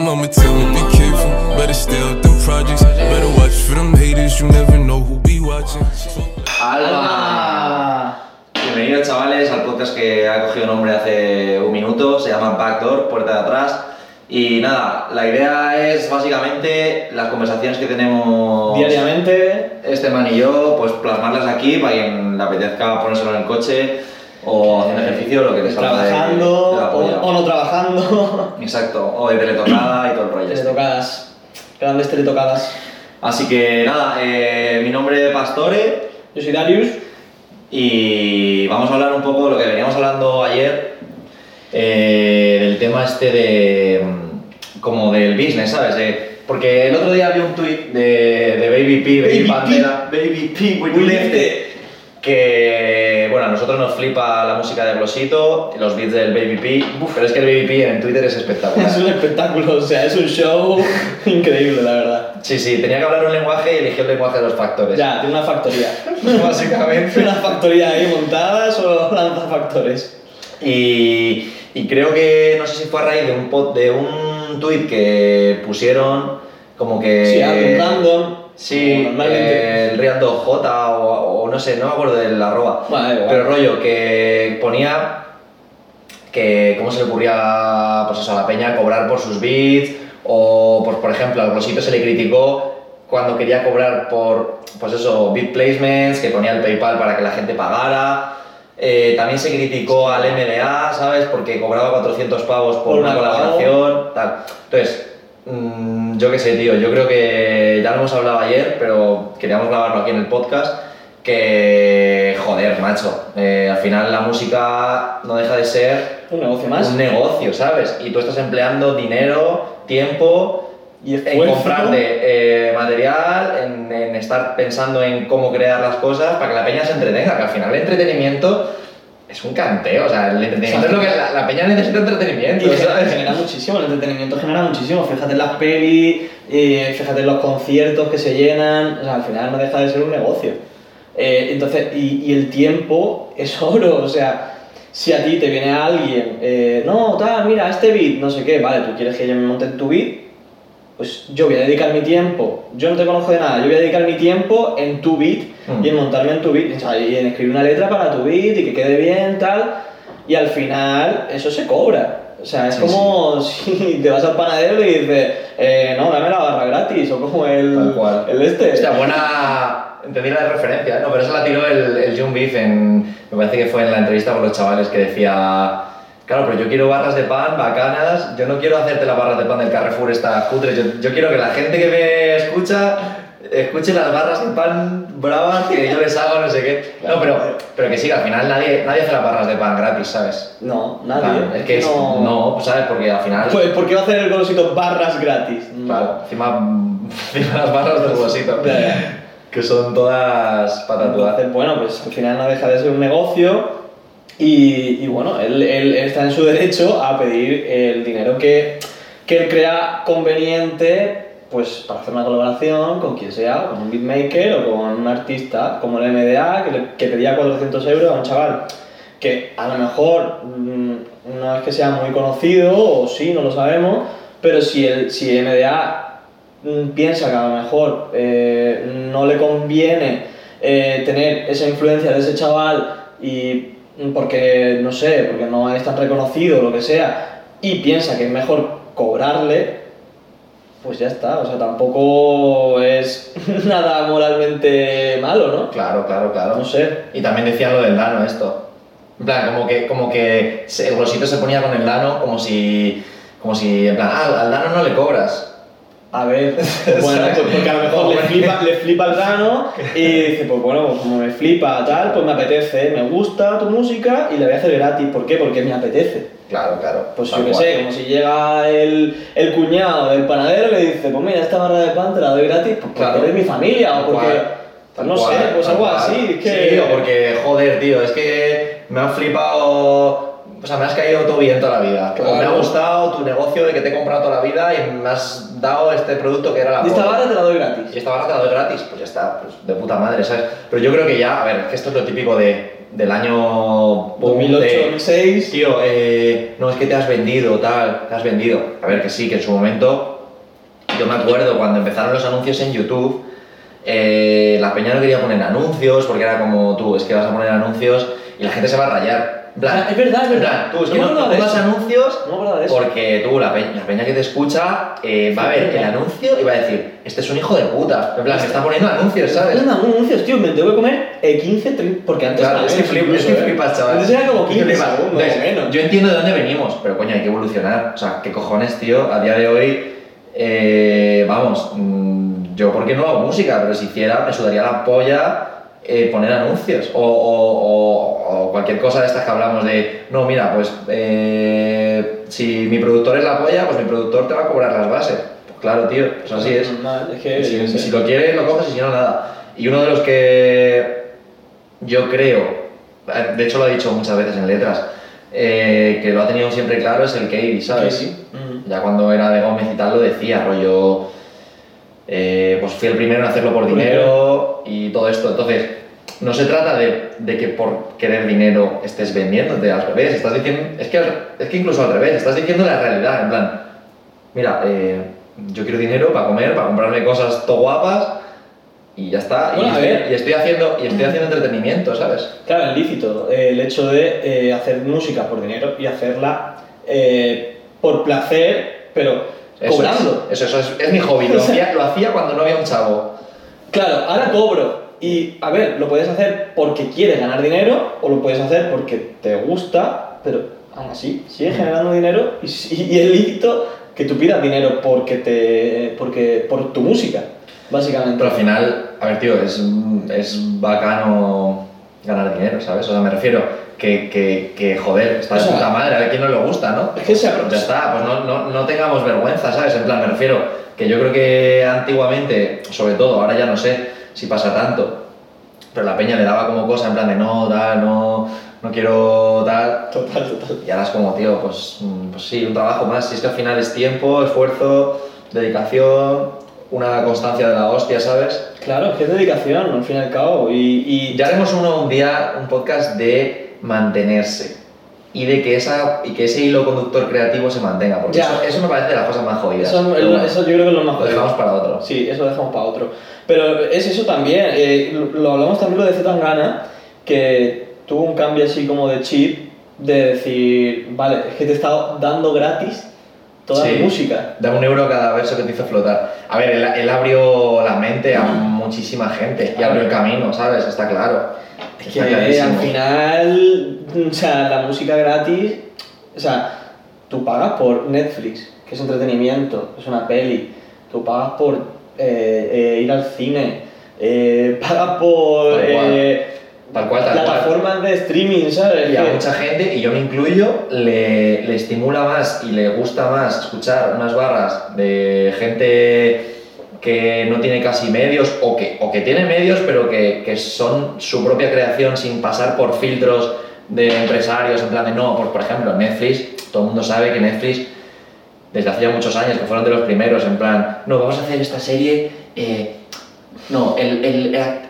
mama tell me be careful. Better stay out them projects. Better watch for them haters. You never know who be watching. ¡Alba! Bienvenidos chavales al podcast que ha cogido nombre hace un minuto, se llama Backdoor, puerta de atrás. Y nada, la idea es básicamente las conversaciones que tenemos Diariamente, este man y yo, pues plasmarlas aquí para quien le apetezca ponérselo en el coche o haciendo ejercicio, lo que les de- trabajando de o, o no trabajando, Exacto, o de teletocada y todo el rollo. este. teletocadas, grandes teletocadas. Así que nada, eh, mi nombre es Pastore. Yo soy Darius, Y vamos a hablar un poco de lo que veníamos hablando ayer, eh, del tema este de. mm, como del business, ¿sabes? Porque el otro día vi un tweet de, de Baby P, Baby, Baby Pantera, Baby P, when you left it, que bueno, a nosotros nos flipa la música de Glosito, los beats del Baby P, pero es que el Baby P en Twitter es espectacular. es un espectáculo, o sea, es un show increíble, la verdad. Sí, sí, tenía que hablar un lenguaje y eligió el lenguaje de los factores. Ya, tiene una factoría. Básicamente. una factoría ahí montada, solo lanza factores. Y, y creo que, no sé si fue a raíz de un, pod- de un tweet que pusieron como que... Sí, algo random. Sí, eh, el Real Dog J o, o no sé, no me acuerdo del arroba. Pero rollo, que ponía que cómo se le ocurría pues eso, a la peña cobrar por sus beats o pues, por ejemplo al Glosito se le criticó cuando quería cobrar por pues eso beat placements que ponía el PayPal para que la gente pagara. Eh, también se criticó al MDA sabes porque cobraba 400 pavos por, Por una una colaboración. tal. Entonces mm, yo qué sé tío yo creo que ya lo hemos hablado ayer pero queríamos grabarlo aquí en el podcast que joder macho eh, al final la música no deja de ser Un negocio más. un negocio, ¿sabes? Y tú estás empleando dinero, tiempo y en comprarte eh, material, en, en estar pensando en cómo crear las cosas para que la peña se entretenga, que al final el entretenimiento es un canteo, o sea, el entretenimiento es lo que la, la peña necesita entretenimiento, Y ¿sabes? genera muchísimo, el entretenimiento genera muchísimo. Fíjate en las pelis, eh, fíjate en los conciertos que se llenan, o sea, al final no deja de ser un negocio. Eh, entonces, y, y el tiempo es oro, o sea, si a ti te viene alguien, eh, no, tal, mira, este beat, no sé qué, vale, tú quieres que yo me monte en tu beat, pues yo voy a dedicar mi tiempo, yo no te conozco de nada, yo voy a dedicar mi tiempo en tu beat Mm. y en montarme en tu beat, o sea, y en escribir una letra para tu beat y que quede bien, tal, y al final eso se cobra. O sea, es Sí, como si te vas al panadero y dices, eh, no, dame la barra gratis, o como el, Tal cual. el este. Hostia, buena. Entendí la referencia, no, pero esa la tiró el, el John Beef en. Me parece que fue en la entrevista con los chavales que decía. Claro, pero yo quiero barras de pan bacanas, yo no quiero hacerte las barras de pan del Carrefour estas cutres, yo, yo quiero que la gente que me escucha escuche las barras de pan bravas que yo les hago, no sé qué. No, pero, pero que sí, que al final nadie, nadie hace las barras de pan gratis, ¿sabes? No, nadie. Claro, es que es- no, pues, ¿sabes? Porque al final. Pues, ¿por qué va a hacer el golosito barras gratis? No. Claro, encima, encima las barras del ya. Que son todas patatudas. Bueno, pues al final no deja de ser un negocio y, bueno, él, está en su derecho a pedir el dinero que, que él crea conveniente pues para hacer una colaboración con quien sea, con un beatmaker o con un artista como el MDA que, que pedía 400 euros a un chaval que a lo mejor mm, no es que sea muy conocido o sí, no lo sabemos, pero si el, si MDA mm, piensa que a lo mejor eh, no le conviene eh, tener esa influencia de ese chaval y porque no sé, porque no es tan reconocido lo que sea, y piensa que es mejor cobrarle, pues ya está, o sea, tampoco es nada moralmente malo, ¿no? Claro, claro, claro. No sé. Y también decían lo del Dano esto. En plan, como que, como que el Glosito se ponía con el Dano como si, como si, en plan, ah, al Dano no le cobras. A ver, bueno, pues porque a lo mejor le flipa, le flipa el grano y dice, pues bueno, pues como me flipa tal, pues me apetece, me gusta tu música y la voy a hacer gratis. ¿Por qué? Porque me apetece. Claro, claro. Pues yo qué sé, como si llega el, el cuñado del panadero y le dice, pues mira, esta barra de pan te la doy gratis pues porque Claro. eres mi familia Tal o porque... cual. Tal no cual, sé, pues algo cual. así. Es que... Sí, o porque, joder, tío, es que me han flipado. O sea, me has caído todo bien toda la vida. O me ha Claro. gustado tu negocio de que te he comprado toda la vida y me has dado este producto que era la Y esta barra te la doy gratis. Y esta barra te la doy gratis, pues ya está, pues de puta madre, ¿sabes? Pero yo creo que ya, a ver, que esto es lo típico de del año... boom 2008, de, 2006. Tío, eh, no es que te has vendido, tal, te has vendido. A ver, que sí, que en su momento, yo me acuerdo cuando empezaron los anuncios en YouTube, eh, la peña no quería poner anuncios porque era como tú, es que vas a poner anuncios y la gente se va a rayar. Plan, Ah, es verdad, es verdad. tú, es No que no, no pongas anuncios No de eso. porque tú, la peña, la peña que te escucha, eh, va a ver el anuncio y va a decir, este es un hijo de puta. En plan, me está poniendo anuncios, ¿sabes? Anda, anuncios, tío, me tengo que comer eh, 15, 30, porque antes Claro, era es que, flip- es que flipas, chaval. Antes era como Es que 15 flipas. segundos, menos. Yo entiendo de dónde venimos, pero coño, hay que evolucionar. O sea, qué cojones, tío, a día de hoy, eh, vamos, mm, yo porque no hago música, pero si hiciera, me sudaría la polla eh, poner anuncios o, o- o- o cualquier cosa de estas que hablamos de, no, mira, pues eh, si mi productor es la polla, pues mi productor te va a cobrar las bases. Pues claro, tío, pues así es. No, es que, Si, lo quieres, lo coges y si no, nada. Y uno de los que yo creo, de hecho lo ha dicho muchas veces en letras, eh, que lo ha tenido siempre claro es el Katie, ¿sabes? Sí, sí. Ujú. Ya cuando era de Gómez y tal lo decía, rollo. pues fui el primero en hacerlo Por dinero y todo esto. Entonces, no se trata de, de que por querer dinero estés vendiéndote, al revés. Estás diciendo, es que, es que incluso al revés, estás diciendo la realidad, en plan, mira, eh, yo quiero dinero para comer, para comprarme cosas to guapas y ya está. Bueno, y, estoy, y estoy haciendo y estoy haciendo entretenimiento, ¿sabes? Claro, es lícito eh, el hecho de eh, hacer música por dinero y hacerla eh, por placer, pero Eso cobrando. Es, eso, eso es, es mi hobby. Lo hacía, lo hacía cuando no había un chavo. Claro, ahora cobro. Y a ver, lo puedes hacer porque quieres ganar dinero o lo puedes hacer porque te gusta, pero aún así sigues generando dinero y, y es lícito que tú pidas dinero porque te, porque, por tu música, básicamente. Pero al final, a ver, tío, es, es bacano ganar dinero, ¿sabes? O sea, me refiero que, que, que joder, está de O sea, puta madre, a ver quién no le gusta, ¿no? es que se Ya está, pues no, no, no tengamos vergüenza, ¿sabes? En plan, me refiero que yo creo que antiguamente, sobre todo, ahora ya no sé si pasa tanto, pero la peña le daba como cosa en plan de no, tal, no, no quiero tal. Total, total. Y ahora es como, tío, pues, mm, pues sí, un trabajo más. Si es que al final es tiempo, esfuerzo, dedicación, una constancia de la hostia, ¿sabes? Claro, es que es dedicación, al fin y al cabo. Y, y Ya haremos uno un día, un podcast de mantenerse y de que, esa, y que ese hilo conductor creativo se mantenga, porque eso, eso me parece de las cosas más jodidas. Eso, bueno, eso yo creo que es lo más lo dejamos jodido. para otro. Sí, eso lo dejamos para otro. Pero es eso también, eh, lo, lo hablamos también lo de Zetangana, que tuvo un cambio así como de chip, de decir, vale, es que te he estado dando gratis toda Sí. mi música. Da un euro cada verso que te hizo flotar. A ver, él, él abrió la mente a muchísima gente y abrió el camino, ¿sabes? Está claro. Es que al final, o sea, la música gratis, o sea, tú pagas por Netflix, que es entretenimiento, es una peli, tú pagas por eh, eh, ir al cine, eh, pagas por Tal cual. Tal cual, tal cual. plataformas de streaming, ¿sabes? Y a mucha gente, y yo me incluyo, le, le estimula más y le gusta más escuchar unas barras de gente que no tiene casi medios o que, o que tiene medios pero que, que son su propia creación sin pasar por filtros de empresarios en plan de no, pues por ejemplo Netflix, todo el mundo sabe que Netflix desde hace ya muchos años que fueron de los primeros en plan, no, vamos a hacer esta serie eh, no,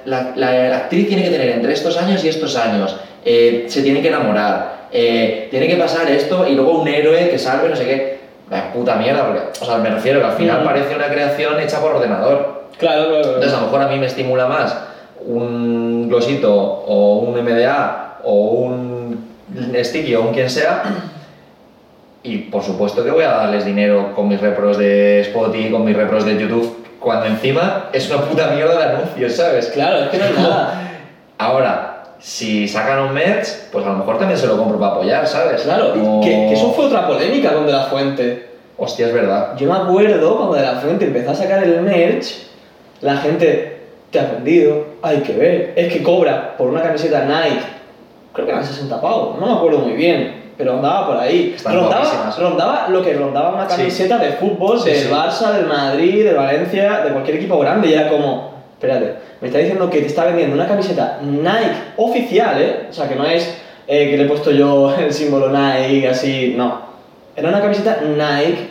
la actriz tiene que tener entre estos años y estos años. eh, se tiene que enamorar. eh, tiene que pasar esto y luego un héroe que salve, no sé qué. La puta mierda, porque, o sea, me refiero que al final parece una creación hecha por ordenador. Claro, claro, claro. Entonces, a lo mejor a mí me estimula más un glosito o un MDA o un sticky o un quien sea. Y por supuesto que voy a darles dinero con mis repros de Spotify, con mis repros de YouTube, cuando encima es una puta mierda de anuncios, ¿sabes? Claro, es que no hay nada. Ahora, si sacan un merch, pues a lo mejor también se lo compro para apoyar, ¿sabes? Claro, Como- que, que eso fue otra polémica con De La Fuente. Hostia, es verdad. Yo me acuerdo cuando De La Fuente empezó a sacar el merch, la gente te ha vendido, hay que ver. Es que cobra por una camiseta Nike, creo que eran 60 pavos, no me acuerdo muy bien, pero andaba por ahí. Están Rondaba, rondaba lo que rondaba una Sí. camiseta de fútbol Sí, del sí. Barça, del Madrid, del Valencia, de cualquier equipo grande, y era como, espérate, me está diciendo que te está vendiendo una camiseta Nike oficial, ¿eh? O sea, que no es eh, que le he puesto yo el símbolo Nike así, no. Era una camiseta Nike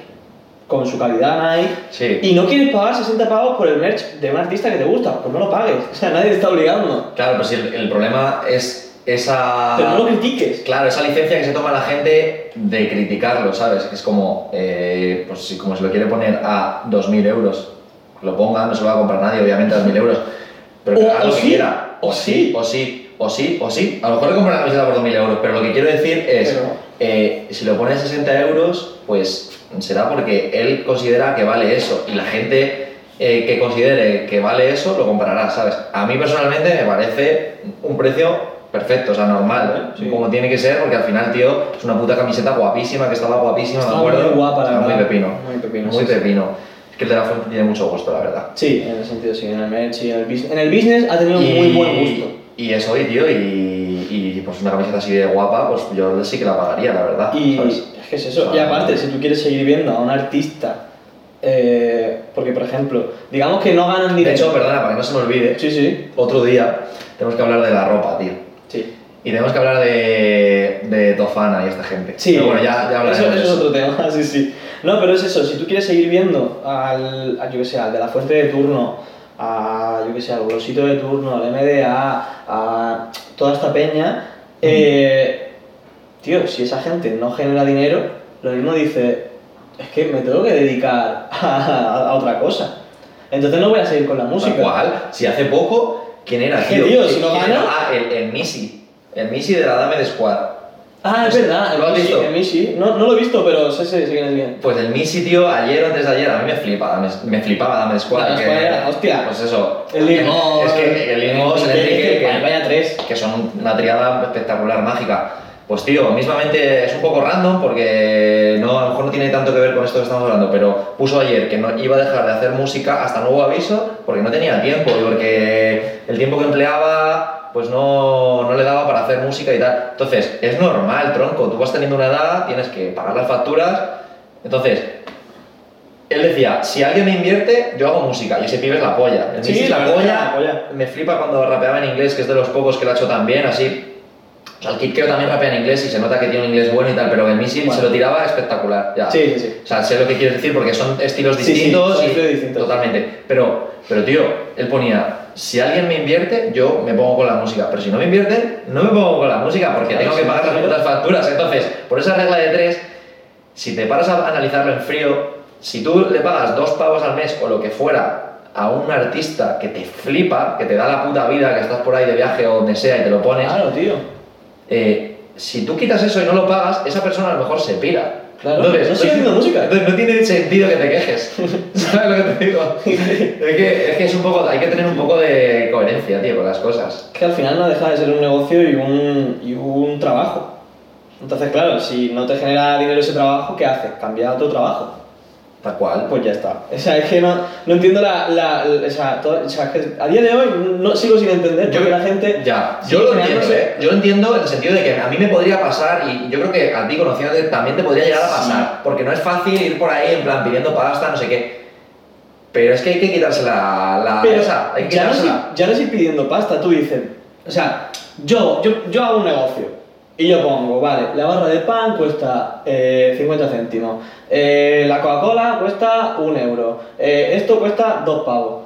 con su calidad Nike Sí. y no quieres pagar 60 pavos por el merch de un artista que te gusta, pues no lo pagues. O sea, nadie te está obligando. Claro, pues sí, el, el problema es esa... Pero no lo critiques. Claro, esa licencia que se toma la gente de criticarlo, ¿sabes? Es como, eh, pues si como se lo quiere poner a 2.000 euros, lo ponga, no se lo va a comprar nadie, obviamente, a 2.000 euros. Pero O- que haga sí, quiera. o O sí, o sí, o sí, o sí. A lo mejor le compra la camiseta por 2.000 euros, pero lo que quiero decir es, Pero- eh, si lo pone a 60 euros, pues será porque él considera que vale eso y la gente eh, que considere que vale eso lo comprará, ¿sabes? A mí personalmente me parece un precio perfecto, o sea, normal, Sí. como tiene que ser, porque al final, tío, es una puta camiseta guapísima, que estaba guapísima, Estaba me acuerdo. muy guapa, la muy verdad. pepino. Muy pepino, Muy sí, pepino. Es que el de la fuente tiene mucho gusto, la verdad. Sí, en el sentido sí, en el merch y en el business. En el business ha tenido muy buen gusto. Y eso, y tío, y, y pues una camiseta así de guapa, pues yo sí que la pagaría, la verdad. Y ¿sabes? es que es eso. O Y sea, aparte, si tú quieres seguir viendo a un artista, eh, porque por ejemplo, digamos que no ganan De dinero. hecho, perdona, para que no se me olvide, sí, sí, otro día tenemos que hablar de la ropa, tío. sí. Y tenemos que hablar de, de Tofana y esta gente. Sí, Pero bueno, ya, ya hablaremos eso, de eso es otro tema, sí, sí. No, pero es eso, si tú quieres seguir viendo al, a, yo que sé, al de la fuente de turno, a, yo que sé, al glosito de turno, al MDA, a toda esta peña, eh, tío, si esa gente no genera dinero, lo mismo dice, es que me tengo que dedicar a, a otra cosa. Entonces no voy a seguir con la música. Cual. Si hace poco, ¿quién era, ¿Qué, tío? ¿Quién- Si no gana-? Ah, el, el Missy. El Missy de la Dame de Squad. Ah, es verdad, ¿Lo has el Mishi, visto? el Mishi. No, no lo he visto, pero sé, sé, sé quién es bien. Pues el Missy, tío, ayer o antes de ayer, a mí me flipa, me, me flipaba Dame Squad. Dame que- Squad era, hostia. Pues eso. El Limón. Es que el Limón, el Enrique, Enrique, vaya- vaya tres. que son una triada espectacular, mágica. Pues tío, mismamente es un poco random porque no, a lo mejor no tiene tanto que ver con esto que estamos hablando, pero puso ayer que no iba a dejar de hacer música hasta nuevo aviso porque no tenía tiempo y porque el tiempo que empleaba pues no, no le daba para hacer música y tal. Entonces, es normal, tronco, tú vas teniendo una edad, tienes que pagar las facturas, entonces él decía, si alguien me invierte, yo hago música. Y ese pibe es la polla. El Sí, la la polla. la polla. Me flipa cuando rapeaba en inglés, que es de los pocos que lo ha hecho tan bien, así. O sea, el Kid Keo también rapea en inglés y se nota que tiene un inglés bueno y tal, pero el Missy Bueno. se lo tiraba espectacular. Ya. Sí, sí, sí. O sea, sé lo que quieres decir porque son estilos Sí, sí, distintos. son y- estilos distintos. Totalmente. Pero, pero, tío, él ponía, si alguien me invierte, yo me pongo con la música. Pero si no me invierten, no me pongo con la música porque Claro, tengo que sí, pagar las claro. putas facturas. Entonces, por esa regla de tres, si te paras a analizarlo en frío, si tú le pagas dos pavos al mes o lo que fuera a un artista que te flipa, que te da la puta vida, que estás por ahí de viaje o donde sea y te lo pones, Claro, tío. eh, si tú quitas eso y no lo pagas, esa persona a lo mejor se pira. Claro, no sigue haciendo música. Entonces no tiene sentido que te quejes. ¿Sabes lo que te digo? es, que, es que es un poco, hay que tener un poco de coherencia, tío, con las cosas. Que al final no deja de ser un negocio y un, y un trabajo. Entonces, claro, si no te genera dinero ese trabajo, ¿qué haces? Cambia otro trabajo. Tal cual. Pues ya está. O sea, es que no, no entiendo la. la, la- o, sea, todo- o sea, es que a día de hoy no sigo sin entender Yo- porque la gente. Ya, yo lo entiendo, ¿eh? Yo lo entiendo en el sentido de que a mí me podría pasar y yo creo que a ti conociéndote también te podría llegar a pasar, porque no es fácil ir por ahí en plan pidiendo pasta, no sé qué. Pero es que hay que quitarse la, la Pero esa, hay que ya, no estoy, ya no estoy pidiendo pasta, tú dices. O sea, yo, yo, yo hago un negocio y yo pongo, vale, la barra de pan cuesta eh, 50 céntimos, eh, la Coca-Cola cuesta un euro, eh, esto cuesta dos pavos.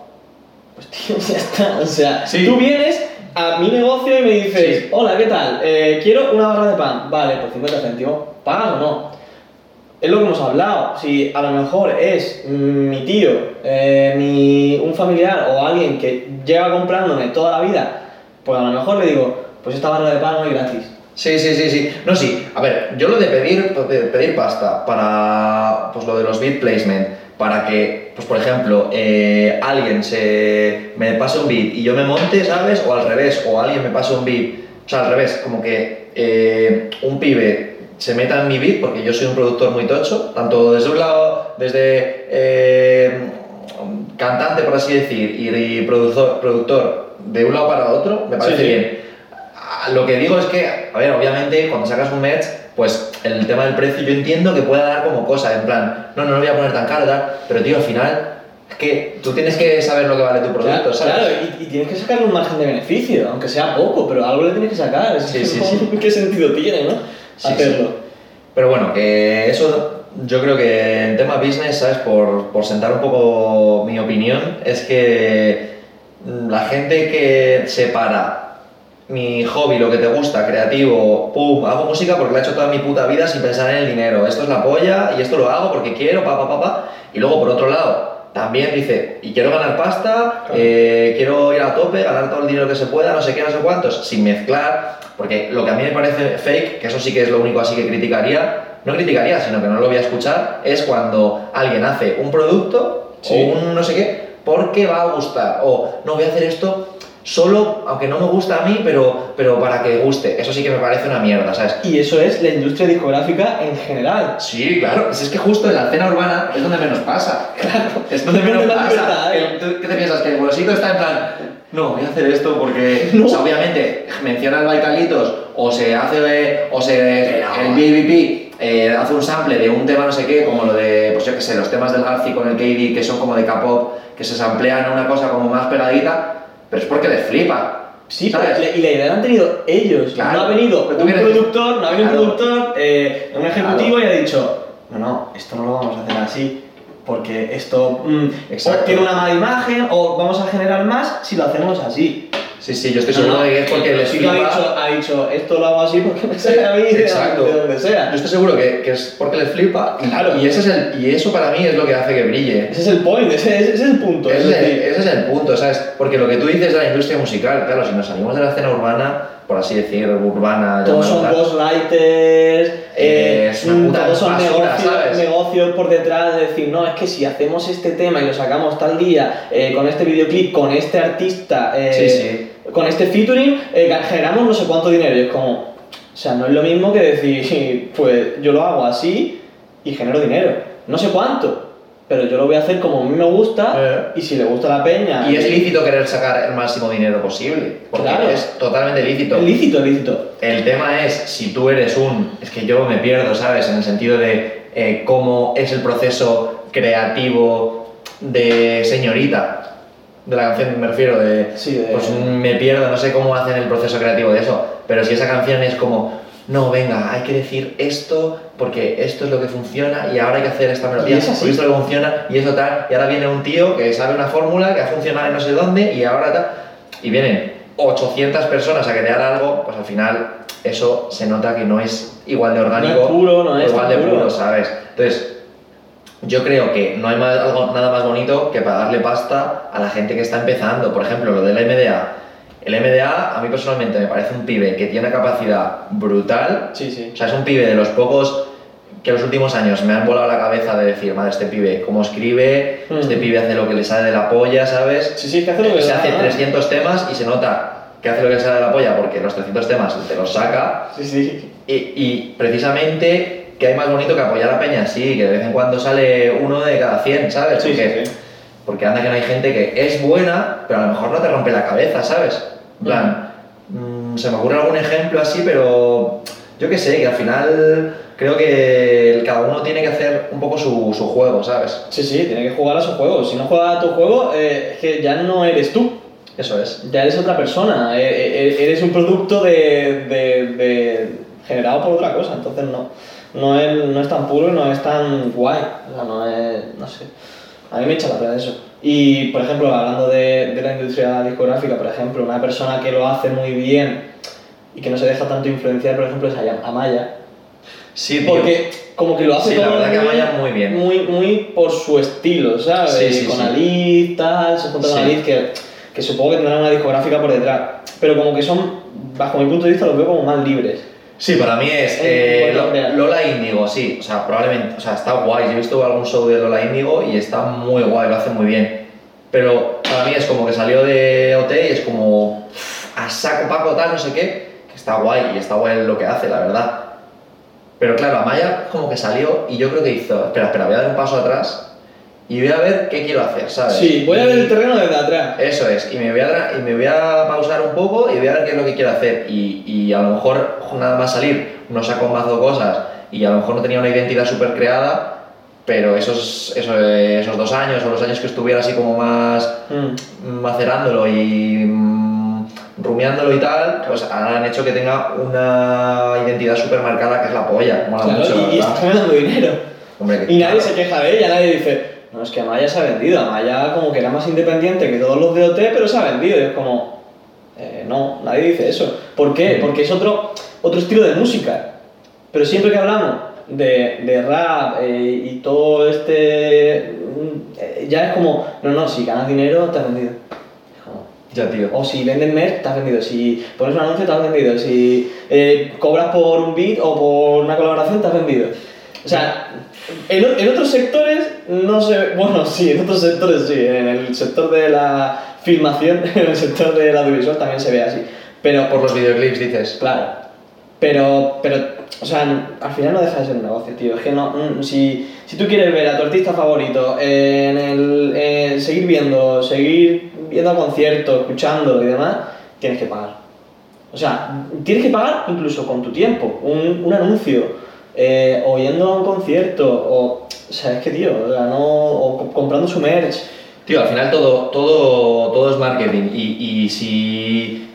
Pues tío, ya está. O sea, Sí. tú vienes a mi negocio y me dices, Sí. hola, ¿qué tal? Eh, quiero una barra de pan. Vale, por 50 céntimos. ¿Pagas o no? Es lo que hemos hablado. Si a lo mejor es mm, mi tío, mi, un familiar o alguien que lleva comprándome toda la vida, pues a lo mejor le digo, pues esta barra de pan no es gratis. Sí, sí, sí, sí. No, sí. A ver, yo lo de pedir, de pedir pasta para pues lo de los beat placement, para que, pues por ejemplo, eh, alguien se me pase un beat y yo me monte, ¿sabes? O al revés, o alguien me pase un beat, o sea, al revés, como que eh, un pibe se meta en mi beat, porque yo soy un productor muy tocho, tanto desde un lado, desde eh, cantante, por así decir, y, y productor, productor de un lado para otro, me parece Sí, sí. bien. Lo que digo es que, a ver, obviamente cuando sacas un merch, pues el tema del precio yo entiendo que pueda dar como cosa, en plan, no, no lo voy a poner tan caro, tal, pero tío, al final es que tú tienes que saber lo que vale tu producto, Claro, ¿sabes? claro, y, y tienes que sacarle un margen de beneficio, aunque sea poco, pero algo le tienes que sacar. Es Sí, que sí, sí. ¿Qué sentido tiene, no? Hacerlo. Pero bueno, que eso yo creo que en tema business, ¿sabes? Por, por sentar un poco mi opinión, es que la gente que separa mi hobby, lo que te gusta, creativo, pum, hago música porque lo he hecho toda mi puta vida sin pensar en el dinero. Esto es la polla y esto lo hago porque quiero, pa, pa, pa, pa. Y luego, por otro lado, también dice, y quiero ganar pasta, eh, quiero ir a tope, ganar todo el dinero que se pueda, no sé qué, no sé cuántos, sin mezclar, porque lo que a mí me parece fake, que eso sí que es lo único así que criticaría, no criticaría, sino que no lo voy a escuchar, es cuando alguien hace un producto Sí. o un no sé qué, porque va a gustar, o no voy a hacer esto solo, aunque no me gusta a mí, pero, pero para que guste, eso sí que me parece una mierda, ¿sabes? Y eso es la industria discográfica en general. Sí, claro. Es que justo en la escena urbana es donde menos pasa. Claro. Es donde menos pasa. libertad, ¿eh? ¿tú ¿Qué te piensas? Que el bolsito está en plan. No, voy a hacer esto porque. No. O sea, obviamente, menciona el Baikalitos o se hace. O se. El BBP eh, hace un sample de un tema no sé qué, como lo de. Pues yo qué sé, los temas del Garci con el KD que son como de K-pop, que se samplean una cosa como más pegadita, pero es porque les flipa. Sí, ¿sabes? pero y la idea la han tenido ellos. Claro. No ha venido un productor, no ha venido Claro. un productor, eh, un ejecutivo y ha dicho, no, no, esto no lo vamos a hacer así, porque esto mm, tiene una mala imagen o vamos a generar más si lo hacemos así. Sí, sí, yo estoy seguro de que es porque ha flipa. dicho, ha dicho, esto lo hago así porque me sale a mí de, Exacto. de donde sea. Yo estoy seguro que, que es porque les flipa Claro. y, ese es el, y eso para mí es lo que hace que brille. Ese es el point, ese, ese es el punto. Ese es es, el, decir, ese es el punto, ¿sabes? Porque lo que tú dices de la industria musical, claro, si nos salimos de la escena urbana, por así decir, urbana, todos son ghostwriters, eh, Es una mm, puta todos son basura, negocios, negocios por detrás de decir, no, es que si hacemos este tema y lo sacamos tal día, eh, con este videoclip, con este artista, eh, Sí, sí. Con este featuring, eh, generamos no sé cuánto dinero. Y es como, o sea, no es lo mismo que decir, pues yo lo hago así y genero dinero. No sé cuánto, pero yo lo voy a hacer como a mí me gusta Eh. y si le gusta la peña. Y es lícito querer sacar el máximo dinero posible, porque Claro. es totalmente lícito. Es lícito, es lícito. El tema es, si tú eres un... Es que yo me pierdo, ¿sabes? En el sentido de eh, cómo es el proceso creativo de señorita. De la canción me refiero, de... Sí, de- Pues me pierdo, no sé cómo hacen el proceso creativo de eso. Pero si esa canción es como... No, venga, hay que decir esto porque esto es lo que funciona y ahora hay que hacer esta melodía es esto es lo que funciona y eso tal. Y ahora viene un tío que sabe una fórmula que ha funcionado en no sé dónde y ahora tal. Y vienen 800 personas a crear algo, pues al final eso se nota que no es igual de orgánico. No es puro, no o es igual de puro. puro, ¿sabes? Entonces, yo creo que no hay más- algo, nada más bonito que pagarle pasta a la gente que está empezando. Por ejemplo, lo del MDA. El MDA, a mí personalmente me parece un pibe que tiene una capacidad brutal. Sí, sí. O sea, es un pibe de los pocos que en los últimos años me han volado la cabeza de decir, madre, este pibe, cómo escribe, Mm. este pibe hace lo que le sale de la polla, ¿sabes? Sí, sí, que hace lo que le se da hace la gana. 300 temas y se nota que hace lo que le sale de la polla porque los 300 temas te los saca Sí, sí. y, y precisamente, ¿qué hay más bonito que apoyar a Peña? Sí, que de vez en cuando sale uno de cada 100, ¿sabes? Sí, porque, sí, sí. porque anda que no hay gente que es buena, pero a lo mejor no te rompe la cabeza, ¿sabes? En plan, mm, se me ocurre algún ejemplo así, pero yo qué sé, que al final creo que cada uno tiene que hacer un poco su, su juego, ¿sabes? Sí, sí, tiene que jugar a su juego. Si no juegas a tu juego, eh, es que ya no eres tú, Eso es. ya eres otra persona. eh, eh, eres un producto de, de- de- generado por otra cosa, entonces no, no, es, no es tan puro y no es tan guay. O sea, no es. no sé. A mí me echa la pena eso. Y, por ejemplo, hablando de, de la industria discográfica, por ejemplo, una persona que lo hace muy bien y que no se deja tanto influenciar, por ejemplo, es Aya- Amaya. Sí, tío. Porque como que lo hace Sí, la verdad que Amaya muy bien. Muy, muy por su estilo, ¿sabes? Sí, sí, con. Alice, tal, se junta con. Alice, que, que supongo que tendrán una discográfica por detrás. Pero como que son, bajo mi punto de vista, los veo como más libres. Sí, para mí es Eh, eh. Lola Índigo, sí, o sea, probablemente, o sea, está guay, yo he visto algún show de Lola Índigo y está muy guay, lo hace muy bien, pero para mí es como que salió de OT y es como a saco paco tal, no sé qué, que está guay y está guay lo que hace, la verdad. Pero claro, Amaya como que salió y yo creo que hizo, espera, espera, voy a dar un paso atrás y voy a ver qué quiero hacer, ¿sabes? Sí, voy a ver el terreno desde atrás. eso es, y me, voy a, y me voy a pausar un poco y voy a ver qué es lo que quiero hacer. Y, y a lo mejor nada más salir no sacó mazo cosas y a lo mejor no tenía una identidad súper creada, pero esos, esos, esos dos años o los años que estuviera así como más Mm. macerándolo y mm, rumiándolo y tal, pues han hecho que tenga una identidad súper marcada que es la polla. Mola Claro, mucho, y, y está generando dinero. Hombre, Y nadie claro. se queja de ella, nadie dice, no, es que Amaya se ha vendido. Amaya como que era más independiente que todos los de OT, pero se ha vendido. Y es como, Eh, no, nadie dice eso. ¿Por qué? Porque es otro, otro estilo de música. Pero siempre que hablamos de, de rap eh, y todo este... mm, eh, ya es como, no, no, si ganas dinero, te has vendido. Ya, tío. o si vendes merch, te has vendido. Si pones un anuncio, te has vendido. Si eh, cobras por un beat o por una colaboración, te has vendido. O sea, en, en otros sectores no se... Bueno, sí, en otros sectores sí. En el sector de la filmación, en el sector del audiovisual también se ve así. Pero Por los videoclips dices. Claro. Pero, pero, o sea, al final no deja de ser un negocio, tío. Es que no, mm, si, si tú quieres ver a tu artista favorito en el, en seguir viendo, seguir viendo a conciertos, escuchando y demás, tienes que pagar. O sea, tienes que pagar incluso con tu tiempo, un, un anuncio, eh, o yendo a un concierto, o, o sea, es que, tío, o, no, comprando su merch. Tío, al final todo, todo, todo es marketing. Y, y si.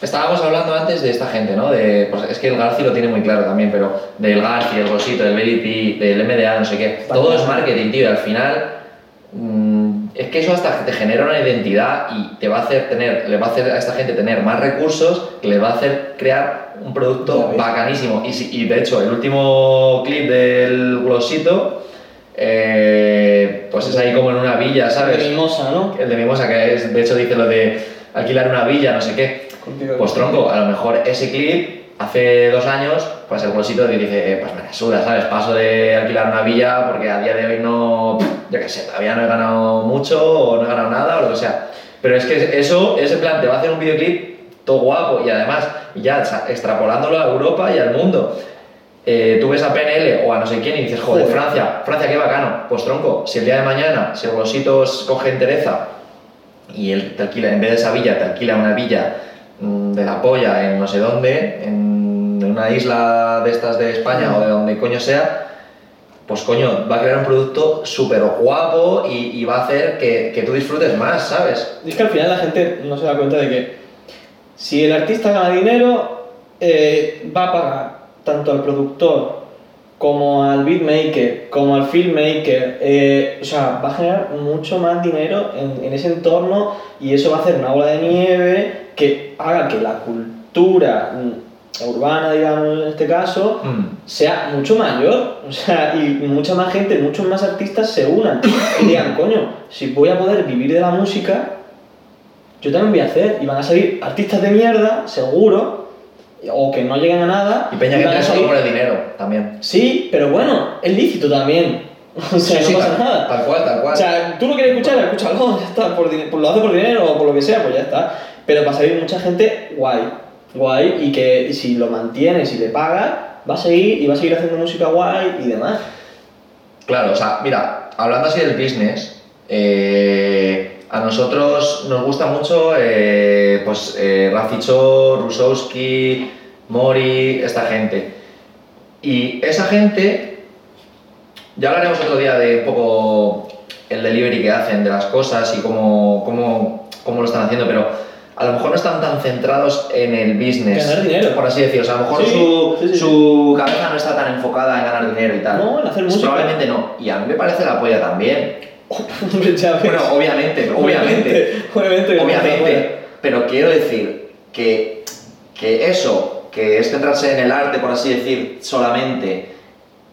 Estábamos hablando antes de esta gente, ¿no? De, pues es que el Garci lo tiene muy claro también, pero del Garci, el Rosito, del BDP, del MDA, no sé qué. Todo es marketing, tío. Y al final. Mm, es que eso hasta te genera una identidad y te va a hacer tener, le va a hacer a esta gente tener más recursos que le va a hacer crear un producto bacanísimo. Y, si- y de hecho, el último clip del Glosito, eh, pues es ahí como en una villa, ¿sabes? De mimosa, ¿no? El de Mimosa, que es, de hecho dice lo de alquilar una villa, no sé qué. Pues tronco, a lo mejor ese clip, hace dos años, pues el bolsito dice, pues me la suda, ¿sabes? Paso de alquilar una villa porque a día de hoy no, yo qué sé, todavía no he ganado mucho o no he ganado nada o lo que sea. Pero es que eso, ese plan, te va a hacer un videoclip todo guapo y además, ya extrapolándolo a Europa y al mundo. Eh, tú ves a PNL o a no sé quién y dices, joder, Joder. Francia, Francia, qué bacano. Pues tronco, si el día de mañana, si el bolsito coge entereza y él te alquila, en vez de esa villa, te alquila una villa de la polla en no sé dónde, en una isla de estas de España o de donde coño sea, pues coño, va a crear un producto súper guapo y, va a hacer que, que tú disfrutes más, ¿sabes? Es que al final la gente no se da cuenta de que si el artista gana dinero, eh, va a pagar tanto al productor como al beatmaker, como al filmmaker, eh, o sea, va a generar mucho más dinero en, en ese entorno y eso va a hacer una bola de nieve que haga que la cultura mm, urbana, digamos en este caso, Mm. sea mucho mayor, o sea, y mucha más gente, muchos más artistas se unan y digan, coño, si voy a poder vivir de la música, yo también voy a hacer, y van a salir artistas de mierda, seguro, o que no lleguen a nada, Y Peña que van a entra solo por el dinero también. Sí, pero bueno, es lícito también, o sea, Sí, sí, no pasa tal, nada. tal cual, tal cual. O sea, tú lo quieres escuchar, escúchalo, ya está, por, por- lo hace por dinero o por lo que sea, pues ya está. Pero va a salir mucha gente guay, guay, y que si lo mantienes y le pagas, va a seguir y va a seguir haciendo música guay y demás. Claro, o sea, mira, hablando así del business, eh, a nosotros nos gusta mucho, eh, pues, eh, Raficho, Rusowski, Mori, esta gente. Y esa gente, ya hablaremos otro día de un poco el delivery que hacen de las cosas y cómo, cómo, cómo lo están haciendo, pero a lo mejor no están tan centrados en el business, Ganar dinero. por así decirlo. O sea, a lo mejor Sí, su, sí, sí, sí. su cabeza no está tan enfocada en ganar dinero y tal. No, en hacer Pues música. Probablemente no. Y a mí me parece la polla también. Bueno, obviamente, obviamente. obviamente, obviamente. Pero quiero decir que, que eso, que es centrarse en el arte, por así decir, solamente,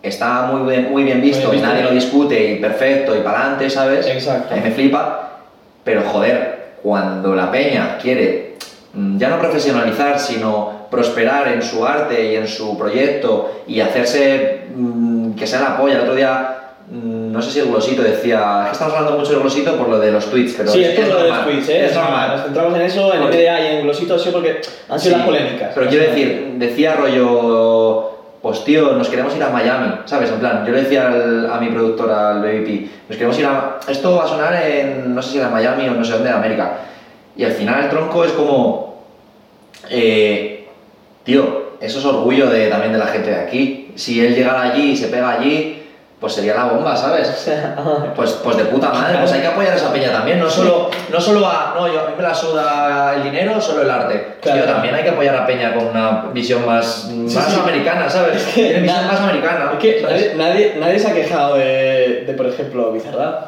está muy bien, muy bien visto Muy y nadie lo discute y perfecto y para adelante, ¿sabes? Exacto. A mí me flipa. Pero joder, cuando la peña quiere mm, ya no profesionalizar, sino prosperar en su arte y en su proyecto y hacerse mm, que sea la polla. El otro día, mm, no sé si el glosito decía, es que estamos hablando mucho del glosito por lo de los tweets, pero sí, es, esto es lo de los tweets, ¿eh? es normal. Nos centramos en eso, en MDA y en Glosito, sido porque han sido Sí, las polémicas. Pero quiero decir, decía rollo, pues tío, nos queremos ir a Miami, ¿sabes? En plan, yo le decía a mi productor, al BBP, nos queremos ir a... Esto va a sonar en, no sé si era Miami o no sé dónde, en América. Y al final el tronco es como, eh, tío, eso es orgullo de, también de la gente de aquí. Si él llegara allí y se pega allí, pues sería la bomba, ¿sabes? sea, Pues, pues de puta madre, pues hay que apoyar a esa peña también, no solo, no solo a, no, yo, a mí me la suda el dinero, solo el arte. Claro. También hay que apoyar a Peña con una visión más, más sí. americana, ¿sabes? Es que Tiene visión más americana. Es que nadie, nadie, nadie se ha quejado de, de, por ejemplo, Bizarrap.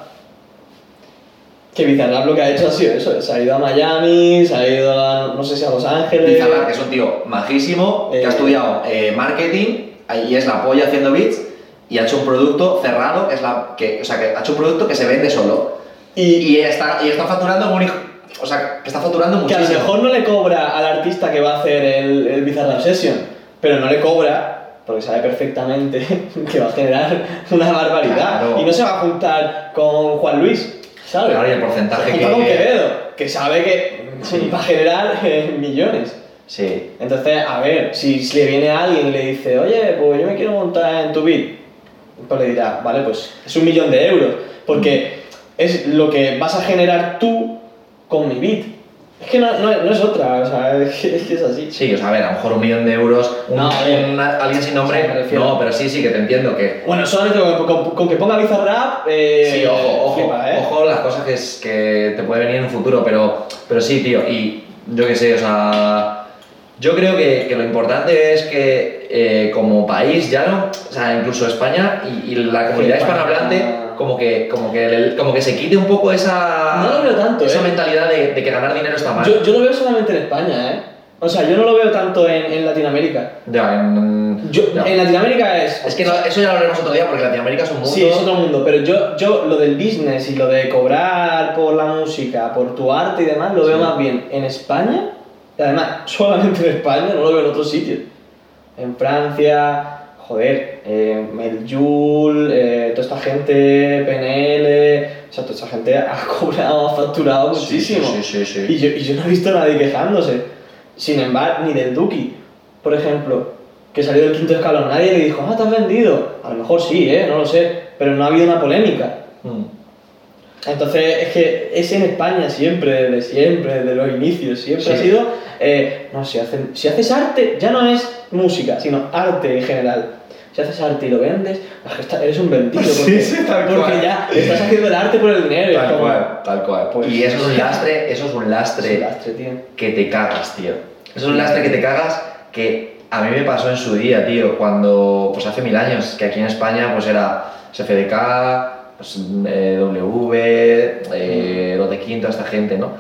Que Bizarrap lo que ha hecho ha sido eso, se ha ido a Miami, se ha ido a, no sé si a Los Ángeles. Bizarrap, que es un tío majísimo, que Eh. ha estudiado eh, marketing y es la polla haciendo beats y ha hecho un producto cerrado, que es la, que, o sea, que ha hecho un producto que se vende solo. Y, Y está, y está facturando hijo, o sea, que está facturando que a muchísimo. lo mejor no le cobra al artista que va a hacer el, el Bizarrap Session, pero no le cobra porque sabe perfectamente que va a generar una barbaridad. Claro. Y no se va a juntar con Juan Luis, ¿sabes? Claro, y el porcentaje que- con Quevedo, que sabe que Sí. va a generar eh, millones. Sí. Entonces, a ver, si, si le viene alguien y le dice, oye, pues yo me quiero montar en tu beat, pues le dirá, vale, pues es un millón de euros, porque es lo que vas a generar tú con mi beat. Es que no, no- no es otra, o sea, es que es, que es así. Sí, o sea, a ver, a lo mejor un millón de euros, un- No, una- alguien sin nombre, Sí, no, pero sí, sí, que te entiendo que... Bueno, solamente con, con- con que ponga Bizarrap, eh, Sí, ojo, ojo, flipa, ¿eh? ojo las cosas que, es, que te puede venir en un futuro, pero, pero sí, tío, y yo qué sé, o sea, yo creo que, que lo importante es que eh, como país ya no, o sea, incluso España y, y la comunidad Sí, hispanohablante, como que, como, que, le- como que se quite un poco esa, No lo veo tanto, esa ¿eh? mentalidad de, de que ganar dinero está mal. Yo, yo lo veo solamente en España, ¿eh? O sea, yo no lo veo tanto en, en Latinoamérica. Ya, en, Yo, ya. En Latinoamérica es... Es que no- eso ya lo hablaremos otro día porque Latinoamérica es un mundo... Sí, es otro mundo, pero yo, yo lo del business y lo de cobrar por la música, por tu arte y demás, lo veo Sí. más bien en España, y además solamente en España, no lo veo en otros sitios. En Francia, joder, eh, eh, toda esta gente, PNL, o sea, toda esta gente ha cobrado, ha facturado muchísimo. sí, sí, sí, sí. Y, yo, y yo no he visto a nadie quejándose. Sin embargo, ni del Duki, por ejemplo, que salió del quinto escalón, nadie le dijo, ah, te has vendido. A lo mejor sí, ¿eh? No lo sé, pero no ha habido una polémica. Mm. Entonces, es que es en España siempre, desde siempre, desde los inicios, siempre Sí. ha sido, eh, no, si, hacen, si haces arte, ya no es música, sino arte en general. Si haces arte y lo vendes, eres un vendido, Sí, porque, sí, tal porque cual. ya estás haciendo el arte por el dinero. Tal como, cual, tal cual. Pues- y eso es un lastre, eso es un lastre Es un lastre, tío. que te cagas, tío. Eso es un lastre que te cagas que a mí me pasó en su día, tío, cuando, pues hace mil años, que aquí en España pues era SFDK, pues, eh, W, eh, los de Quinto, esta gente, ¿no?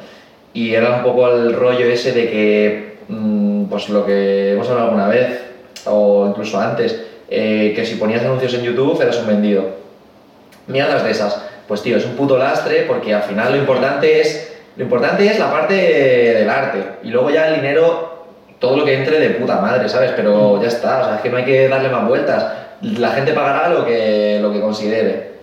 Y era un poco el rollo ese de que, mm, pues lo que hemos hablado alguna vez, o incluso antes, eh, que si ponías anuncios en YouTube eras un vendido. Mierdas de esas. Pues tío, es un puto lastre porque al final lo importante es lo importante es la parte del arte y luego ya el dinero todo lo que entre de puta madre, ¿sabes? Pero ya está, o sea, es que no hay que darle más vueltas. La gente pagará lo que lo que considere.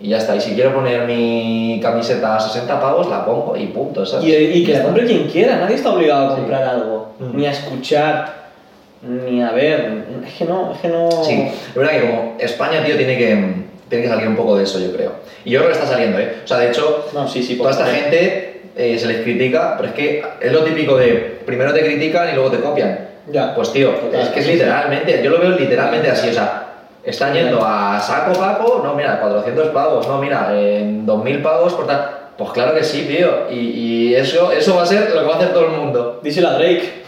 Y ya está. Y si quiero poner mi camiseta a 60 pavos, la pongo y punto, ¿sabes? Y, y que la compre quien quiera, nadie está obligado a Sí. comprar algo, Mm. ni a escuchar, ni a ver. Es que no, es que no. Sí, es verdad que como España, tío, tiene que, tiene que salir un poco de eso, yo creo. Y yo creo que está saliendo, ¿eh? O sea, de hecho, No, sí, sí, toda esta favor. gente eh, se les critica, pero es que es lo típico de primero te critican y luego te copian. Ya. Pues tío, Total, es que es literalmente, yo lo veo literalmente así, o sea, están yendo a saco paco, no, mira, 400 pavos, no, mira, en 2000 pavos por tal. Pues claro que sí, tío, y, y eso, eso va a ser lo que va a hacer todo el mundo. Díselo a Drake.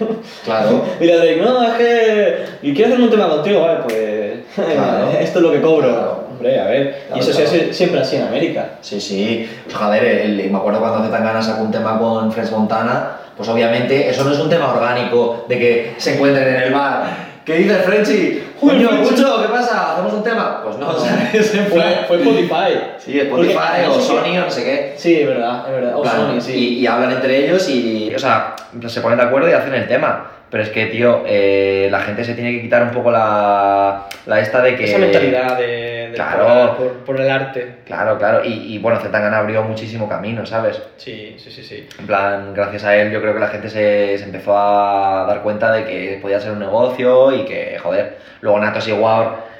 Claro. Dile a Drake, no, es que. Y quiero hacer un tema contigo, vale, pues. Claro. Esto es lo que cobro. Claro. Hombre, a ver. Claro, y eso claro. se hace siempre así en América. Sí, sí. Pues, joder, el- me acuerdo cuando Zetangana sacó un tema con Fresh Montana, pues obviamente eso no es un tema orgánico de que se encuentren en el bar. ¿Qué dices, Frenchy? Coño. Mucho, ¿qué pasa? ¿Hacemos un tema? Pues no, ¿sabes? Fue, fue Spotify. Sí, Spotify Porque, o Sony o no sé qué. Sí, es verdad, es verdad. O Plan, Sony, sí. y, y hablan entre ellos y, o sea, se ponen de acuerdo y hacen el tema. Pero es que, tío, eh, la gente se tiene que quitar un poco la, la esta de que... Esa mentalidad de, Claro. por, por el arte. Claro, claro. Y, y bueno, Zetangana abrió muchísimo camino, ¿sabes? Sí, sí, sí, sí. En plan, gracias a él yo creo que la gente se, se empezó a dar cuenta de que podía ser un negocio y que, joder, luego Natos y War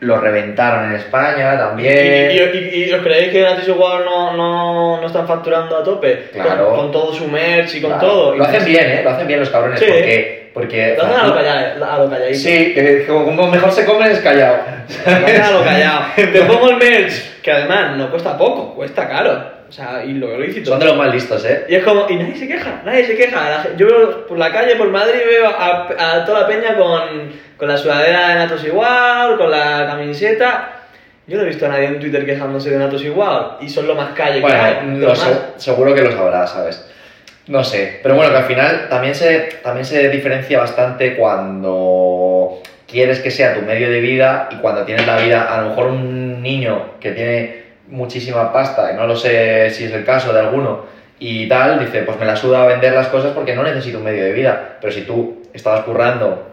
lo reventaron en España ¿Y, también. y, y- y os creéis que Natis War no, no, no están facturando a tope? Claro. Con, con todo su merch y con Claro. todo. Lo hacen bien, ¿eh? Lo hacen bien los cabrones Sí. porque... porque Lo hacen a lo callado. A lo calladito. Sí, que como mejor se come es callado. Lo a lo callado. Te pongo el merch, que además no cuesta poco, cuesta caro. O sea, y lo lícito. Son de los más listos, ¿eh? Y es como, y nadie se queja, nadie se queja. Yo veo por la calle, por Madrid, veo a, a toda la peña con, con la sudadera de Natos igual, con la camiseta. Yo no he visto a nadie en Twitter quejándose de Natos igual y son lo más calle que Bueno, hay. lo Los más- seguro que lo sabrás, ¿sabes? No sé, pero bueno, que al final también se, también se diferencia bastante cuando quieres que sea tu medio de vida y cuando tienes la vida, a lo mejor un niño que tiene muchísima pasta, y no lo sé si es el caso de alguno, y tal, dice, pues me la suda vender las cosas porque no necesito un medio de vida, pero si tú estabas currando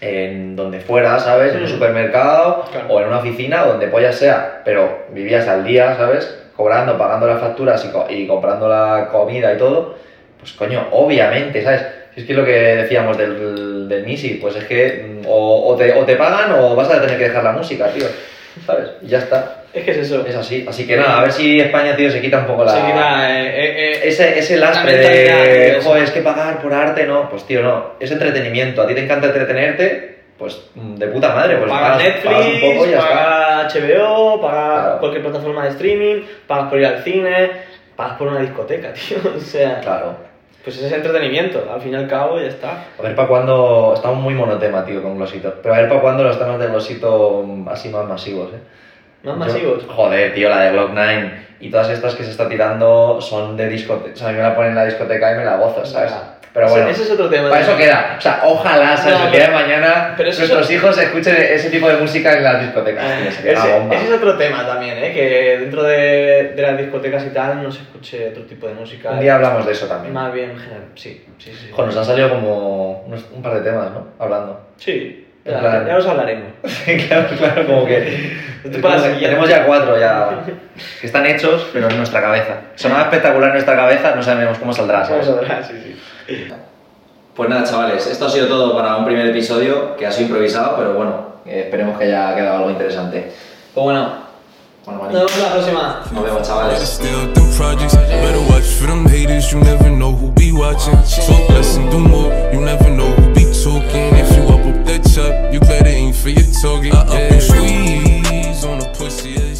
en donde fuera, ¿sabes? En un Mm. supermercado Claro. o en una oficina, donde pollas sea, pero vivías al día, ¿sabes? Cobrando, pagando las facturas y, co- y comprando la comida y todo, pues coño, obviamente, ¿sabes? Si es que es lo que decíamos del, del Misi, pues es que mm, o, o te, o te pagan o vas a tener que dejar la música, tío, ¿sabes? Y ya está, Es que es eso. es así. Así que nada, a ver si España, tío, se quita un poco la... Se quita, eh, eh, eh, Ese, ese lastre de, joder, es que pagar por arte, no, pues tío, no, es entretenimiento, a ti te encanta entretenerte, pues mm, de puta madre, pues pagas, Netflix, pagas un poco y ya está. pagas HBO, Claro. cualquier plataforma de streaming, pagas por ir al cine, pagas por una discoteca, tío. O sea, Claro. Pues es entretenimiento, al fin y al cabo ya está. A ver para cuándo, estamos muy monotema, tío, con Glosito, pero a ver para cuándo los temas de Glosito mm, así más masivos, eh. Más Yo- masivos. joder, tío, la de Glock 9 y todas estas que se está tirando son de discoteca, o sea, a mí me la ponen en la discoteca y me la gozo, ¿sabes? Pero bueno. ese es otro tema. Para eso queda. O sea, ojalá, ¿sabes? No, el día de mañana pero nuestros es- hijos escuchen ese tipo de música en las discotecas. una Ese, bomba. ese es otro tema también, ¿eh? que dentro de, de las discotecas y tal no se escuche otro tipo de música. Un día hablamos de eso también. Más bien general, sí, sí, sí. Joder, nos han salido como unos- un par de temas, ¿no? Hablando. Sí, En ya, los hablaremos. claro, claro, como que. Tenemos ya cuatro ya que están hechos, pero en nuestra cabeza. Sonaba espectacular en nuestra cabeza, no sabemos cómo saldrá. ¿sabes? A hablar, sí, sí. Pues nada, chavales, esto ha sido todo para un primer episodio que ha sido improvisado, pero bueno, eh, esperemos que haya quedado algo interesante. Pues bueno, Bueno, nos vemos la próxima. nos vemos, chavales. still them projects. Better watch for them haters. You never know who be watching. Talk less and do more. You never know who be talking. If you up up that chuck, you better aim for your target. I up and squeeze on a pussy. yeah,